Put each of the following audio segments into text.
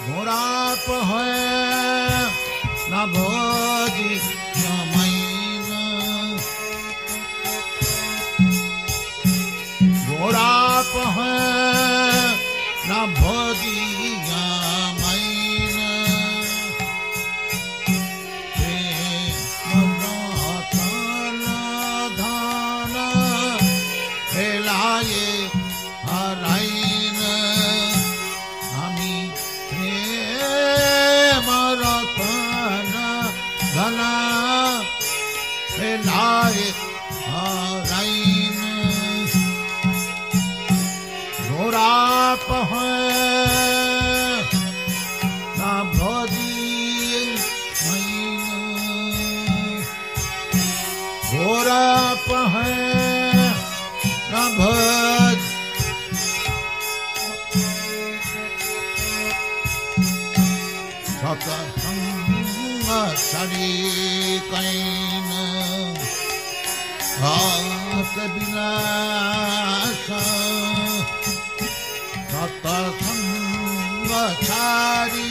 ঘোড়াপ হয় না ভোজি फैलाए हाराई হাত বিলাস সতসঙ্গ ছাড়ি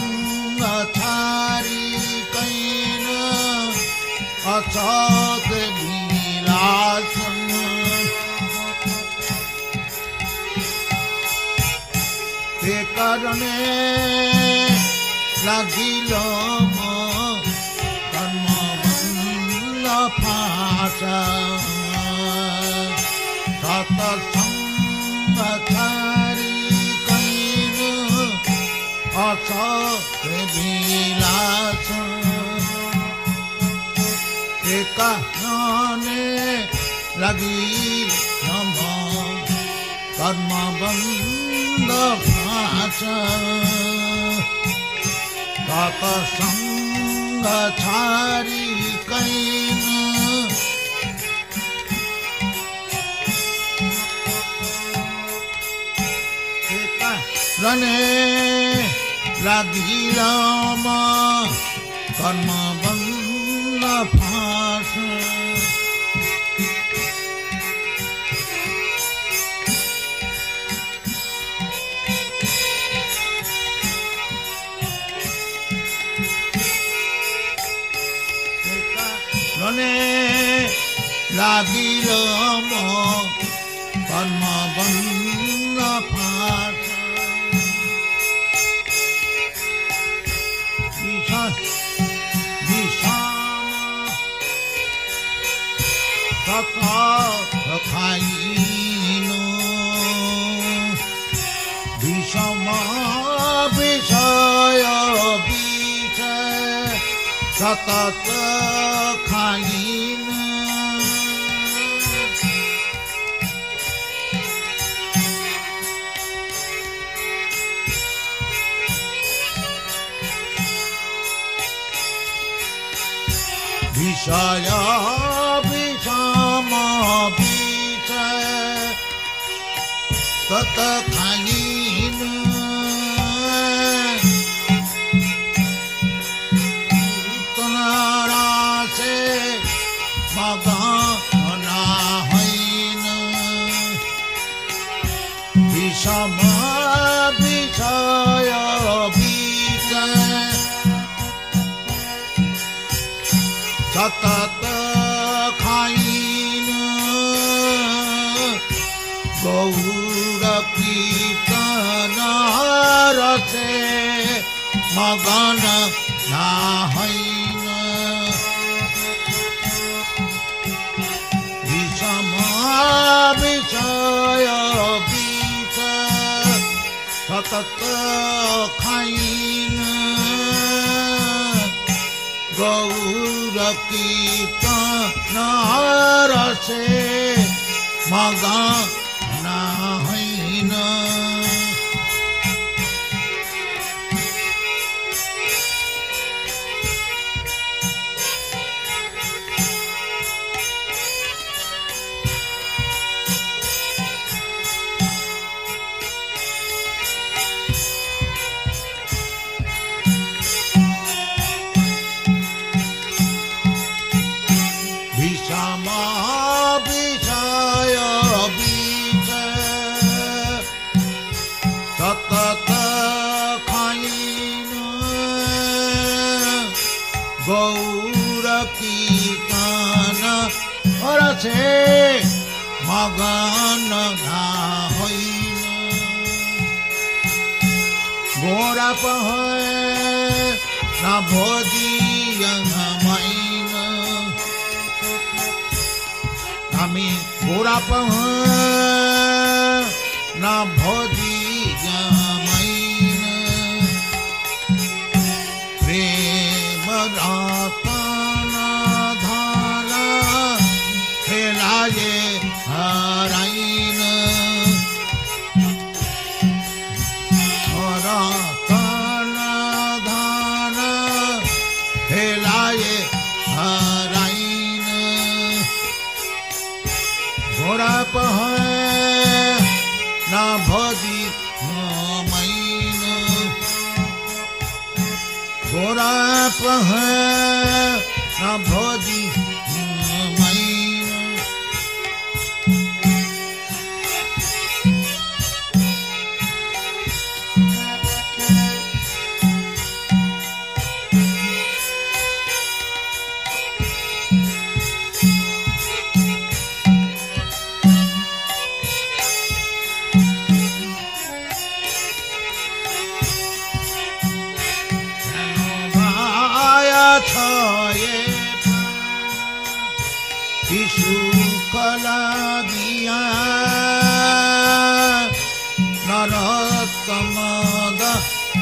কারণে লাগিল কর্ম বন্ধ ফাঁসা সতসঙ্গ ছাড়ি কৈন অসত বিলাস कहने लगी हम कर्म बंद भाष। तप संग छारी कैन। रने लगी बि कीने बंद লাগিল কর্ম বন্ধ ফাঁস বিষয় বিষম খাইন বিষম বিষয় বিষয় সতত খাইন विषयाभिषामापीत ततखनीन उत्तरासे मगाहनाहैन विषमा গৌর কীর্তন রসে মগন না হইন বিষম বিষয় বিষ সতত খাইন গৌর কীর্তন রসে মগন মগন না হইন গোরা পহ না ভোজিয়া মাইন আমি গোরাপ না ভোজি জামাইন প্রেম রতন ঘোড়া পহ না ভজি মাইন ঘোড়া পহ না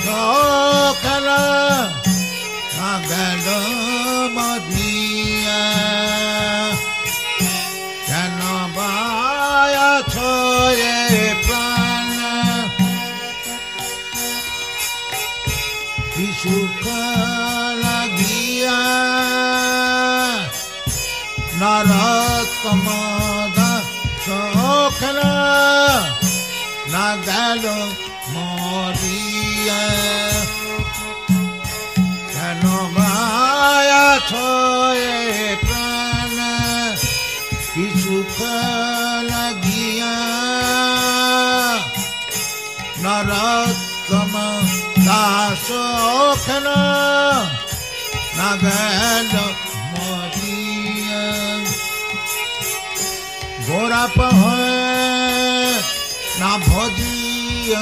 নরতম খেলা গেল মদিয়া কেন বায়া ছয়ে প্রাণ? সুখ লাগিয়া? নরতম সখল না গেল মরিয়া, কেন মায়া ছয়ে প্রাণ কি সুখ লাগিয়া নরতম দাস খেল না গেল মরিয়া। গোরা পহ না ভজিয়া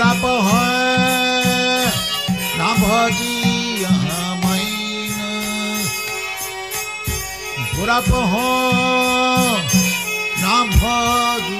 গোরা পহ না ভজিয়া মাইন গোরা পহ না ভজিয়া